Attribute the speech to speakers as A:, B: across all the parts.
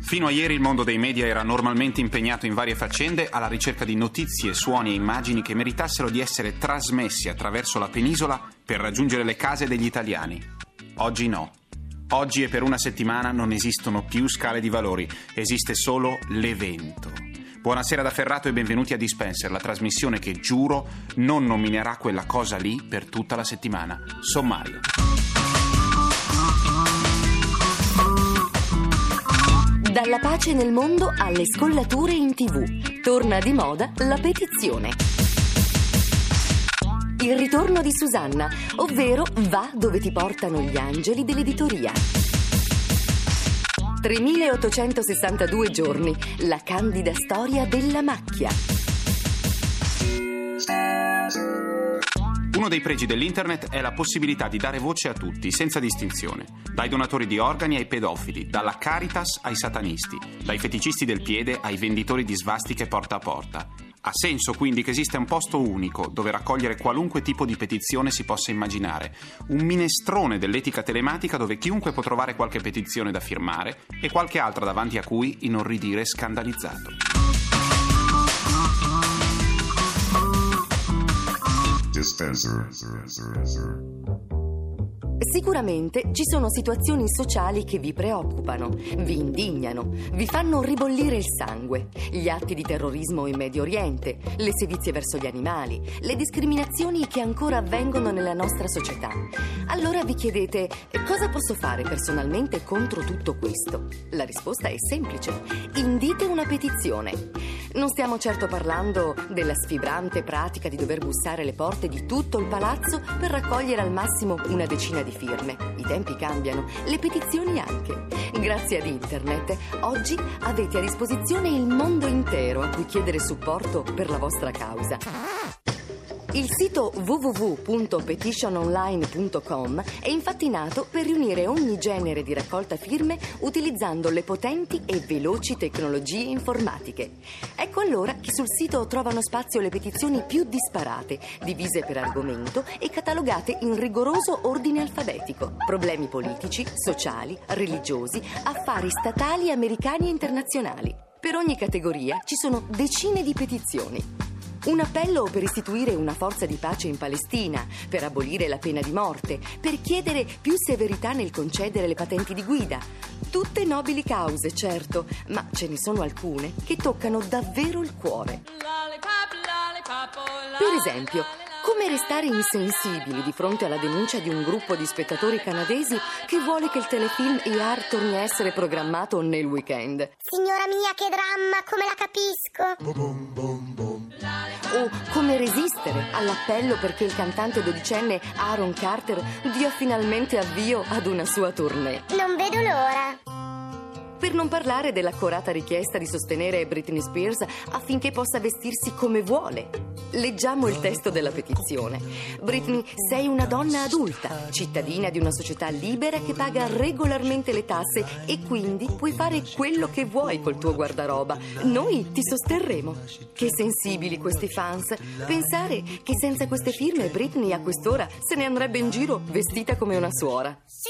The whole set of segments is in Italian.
A: Fino a ieri il mondo dei media era normalmente impegnato in varie faccende alla ricerca di notizie, suoni e immagini che meritassero di essere trasmessi attraverso la penisola per raggiungere le case degli italiani. Oggi no. Oggi e per una settimana non esistono più scale di valori, esiste solo l'evento. Buonasera da Ferrato e benvenuti a Dispenser, la trasmissione che giuro non nominerà quella cosa lì per tutta la settimana. Sommario.
B: Dalla pace nel mondo alle scollature in tv. Torna di moda la petizione. Il ritorno di Susanna, ovvero Va dove ti portano gli angeli dell'editoria. 3862 giorni, la candida storia della macchia.
A: Uno dei pregi dell'internet è la possibilità di dare voce a tutti, senza distinzione. Dai donatori di organi ai pedofili, dalla Caritas ai satanisti, dai feticisti del piede ai venditori di svastiche porta a porta. Ha senso quindi che esista un posto unico dove raccogliere qualunque tipo di petizione si possa immaginare, un minestrone dell'etica telematica dove chiunque può trovare qualche petizione da firmare e qualche altra davanti a cui inorridire scandalizzato.
C: Dispenser.
B: Sicuramente ci sono situazioni sociali che vi preoccupano, vi indignano, vi fanno ribollire il sangue. Gli atti di terrorismo in Medio Oriente, le sevizie verso gli animali, le discriminazioni che ancora avvengono nella nostra società. Allora vi chiedete cosa posso fare personalmente contro tutto questo? La risposta è semplice. Indite una petizione. Non stiamo certo parlando della sfibrante pratica di dover bussare le porte di tutto il palazzo per raccogliere al massimo una decina di firme. I tempi cambiano, le petizioni anche. Grazie ad internet, oggi avete a disposizione il mondo intero a cui chiedere supporto per la vostra causa. Il sito www.petitiononline.com è infatti nato per riunire ogni genere di raccolta firme utilizzando le potenti e veloci tecnologie informatiche. Ecco allora che sul sito trovano spazio le petizioni più disparate, divise per argomento e catalogate in rigoroso ordine alfabetico. Problemi politici, sociali, religiosi, affari statali, americani e internazionali. Per ogni categoria ci sono decine di petizioni. Un appello per istituire una forza di pace in Palestina, per abolire la pena di morte, per chiedere più severità nel concedere le patenti di guida. Tutte nobili cause, certo, ma ce ne sono alcune che toccano davvero il cuore. Per esempio, come restare insensibili di fronte alla denuncia di un gruppo di spettatori canadesi che vuole che il telefilm ER torni a essere programmato nel weekend?
D: Signora mia, che dramma, come la capisco.
B: O come resistere all'appello perché il cantante dodicenne Aaron Carter dia finalmente avvio ad una sua tournée?
D: Non vedo l'ora.
B: Per non parlare dell'accorata richiesta di sostenere Britney Spears affinché possa vestirsi come vuole. Leggiamo il testo della petizione. Britney, sei una donna adulta, cittadina di una società libera che paga regolarmente le tasse e quindi puoi fare quello che vuoi col tuo guardaroba. Noi ti sosterremo. Che sensibili questi fans. Pensare che senza queste firme Britney a quest'ora se ne andrebbe in giro vestita come una suora.
D: Alligator.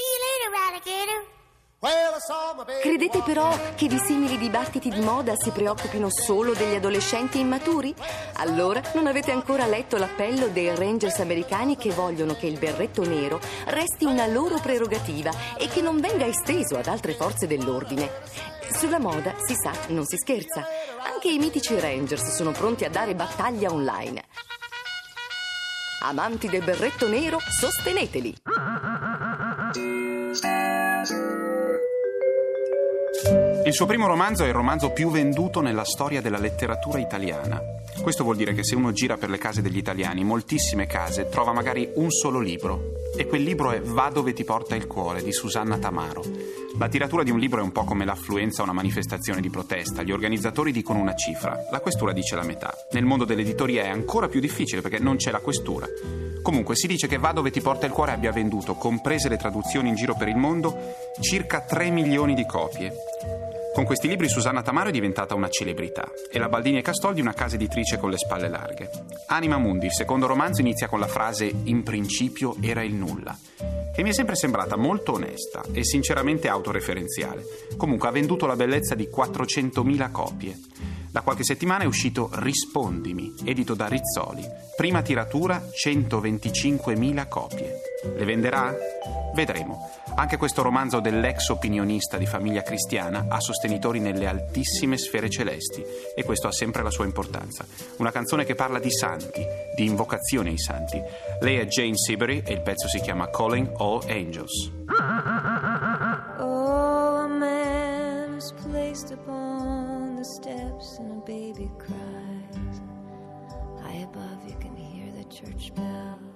B: Credete però che di simili dibattiti di moda si preoccupino solo degli adolescenti immaturi? Allora non avete ancora letto l'appello dei Rangers americani che vogliono che il berretto nero resti una loro prerogativa e che non venga esteso ad altre forze dell'ordine. Sulla moda, si sa, non si scherza. Anche i mitici Rangers sono pronti a dare battaglia online. Amanti del berretto nero, sosteneteli!
A: Il suo primo romanzo è il romanzo più venduto nella storia della letteratura italiana. Questo vuol dire che se uno gira per le case degli italiani, moltissime case, trova magari un solo libro. e quel libro è Va dove ti porta il cuore di Susanna Tamaro. La tiratura di un libro è un po' come l'affluenza a una manifestazione di protesta. Gli organizzatori dicono una cifra, la questura dice la metà. Nel mondo dell'editoria è ancora più difficile perché non c'è la questura. Comunque si dice che Va dove ti porta il cuore abbia venduto, comprese le traduzioni in giro per il mondo, circa 3 milioni di copie. Con questi libri Susanna Tamaro è diventata una celebrità e la Baldini e Castoldi una casa editrice con le spalle larghe. Anima Mundi, il secondo romanzo, inizia con la frase In principio era il nulla, che mi è sempre sembrata molto onesta e sinceramente autoreferenziale. Comunque ha venduto la bellezza di 400.000 copie. Da qualche settimana è uscito Rispondimi, edito da Rizzoli. Prima tiratura 125.000 copie. Le venderà? Vedremo. Anche questo romanzo dell'ex opinionista di famiglia cristiana ha sostenitori nelle altissime sfere celesti e questo ha sempre la sua importanza. Una canzone che parla di santi, di invocazione ai santi. Lei è Jane Siberry e il pezzo si chiama Calling All Angels.
E: Oh, a man is placed upon the steps and a baby cries. High above, you can hear the church bells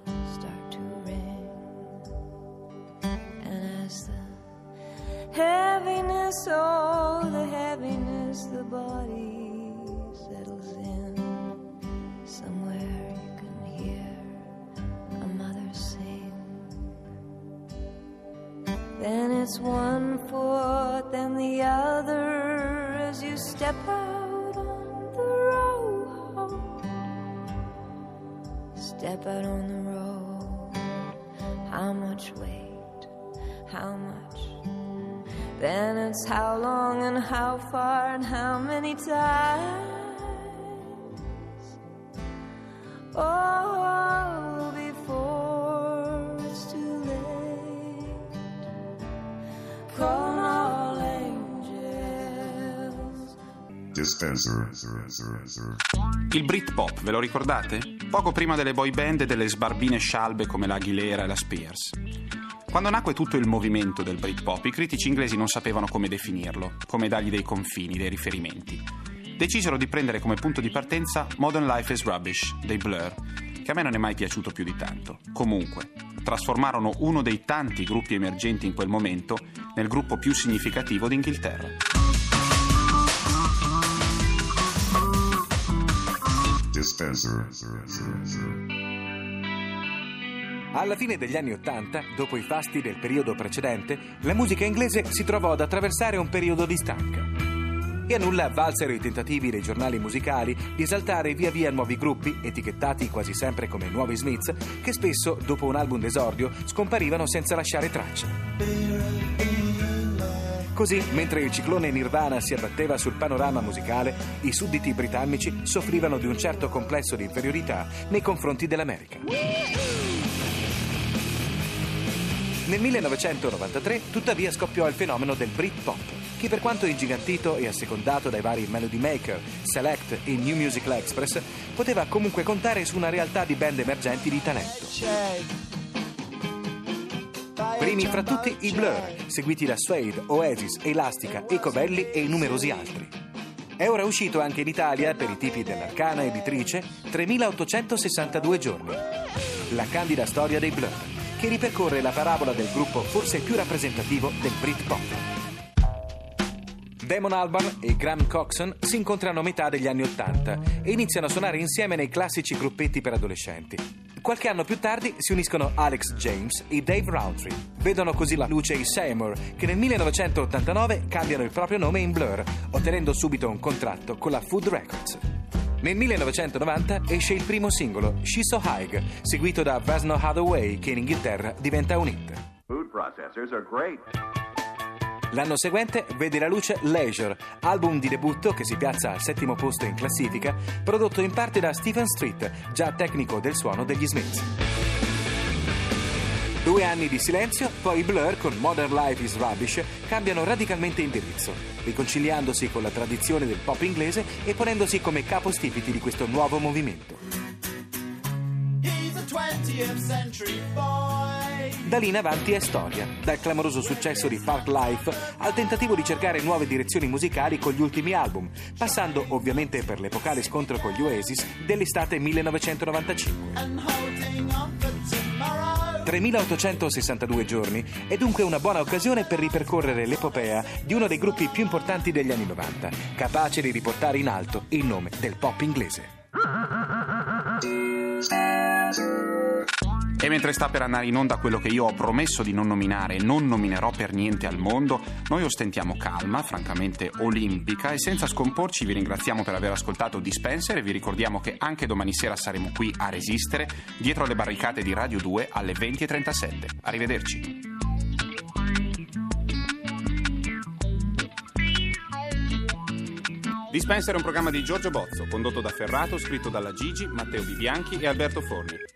E: the body settles in, somewhere you can hear a mother sing. Then it's one foot, then the other as you step out on the road. Step out on the road. How much weight? How much? Then it's how long and how far and how many times. Oh, before it's too late. Call all angels.
C: Dispenser.
A: Il Britpop, ve lo ricordate? Poco prima delle boy band e delle sbarbine scialbe come la Aguilera e la Spears. Quando nacque tutto il movimento del Britpop, i critici inglesi non sapevano come definirlo, come dargli dei confini, dei riferimenti. Decisero di prendere come punto di partenza Modern Life is Rubbish dei Blur, che a me non è mai piaciuto più di tanto. Comunque, trasformarono uno dei tanti gruppi emergenti in quel momento nel gruppo più significativo d'Inghilterra.
C: Dispenser.
F: Alla fine degli anni Ottanta, dopo i fasti del periodo precedente, la musica inglese si trovò ad attraversare un periodo di stanca. E a nulla valsero i tentativi dei giornali musicali di esaltare via via nuovi gruppi, etichettati quasi sempre come nuovi Smiths, che spesso, dopo un album d'esordio, scomparivano senza lasciare traccia. Così, mentre il ciclone Nirvana si abbatteva sul panorama musicale, i sudditi britannici soffrivano di un certo complesso di inferiorità nei confronti dell'America. Nel 1993, tuttavia, scoppiò il fenomeno del Britpop, che per quanto ingigantito e assecondato dai vari Melody Maker, Select e New Musical Express, poteva comunque contare su una realtà di band emergenti di talento. Primi fra tutti i Blur, seguiti da Suede, Oasis, Elastica, Ecobelli e numerosi altri. È ora uscito anche in Italia, per i tipi dell'arcana editrice, 3862 giorni. La candida storia dei Blur, che ripercorre la parabola del gruppo forse più rappresentativo del Britpop. Damon Albarn e Graham Coxon si incontrano a metà degli anni Ottanta e iniziano a suonare insieme nei classici gruppetti per adolescenti. Qualche anno più tardi si uniscono Alex James e Dave Rowntree. Vedono così la luce i Seymour, che nel 1989 cambiano il proprio nome in Blur, ottenendo subito un contratto con la Food Records. Nel 1990 esce il primo singolo, She's So High, seguito da There's No Other Way, che in Inghilterra diventa un hit.
G: Food processors are great.
F: L'anno seguente vede la luce Leisure, album di debutto che si piazza al settimo posto in classifica, prodotto in parte da Stephen Street, già tecnico del suono degli Smiths. Due anni di silenzio, poi i Blur con Modern Life is Rubbish cambiano radicalmente indirizzo, riconciliandosi con la tradizione del pop inglese e ponendosi come capostipiti di questo nuovo movimento. Da lì in avanti è storia, dal clamoroso successo di Park Life al tentativo di cercare nuove direzioni musicali con gli ultimi album, passando ovviamente per l'epocale scontro con gli Oasis dell'estate 1995.
H: And holding on for tomorrow.
F: 3862 giorni è dunque una buona occasione per ripercorrere l'epopea di uno dei gruppi più importanti degli anni 90, capace di riportare in alto il nome del pop inglese.
A: E mentre sta per andare in onda quello che io ho promesso di non nominare e non nominerò per niente al mondo, noi ostentiamo calma, francamente olimpica, e senza scomporci vi ringraziamo per aver ascoltato Dispenser e vi ricordiamo che anche domani sera saremo qui a resistere dietro le barricate di Radio 2 alle 20.37. Arrivederci. Dispenser è un programma di Giorgio Bozzo, condotto da Ferrato, scritto dalla Gigi, Matteo Di Bianchi e Alberto Forni.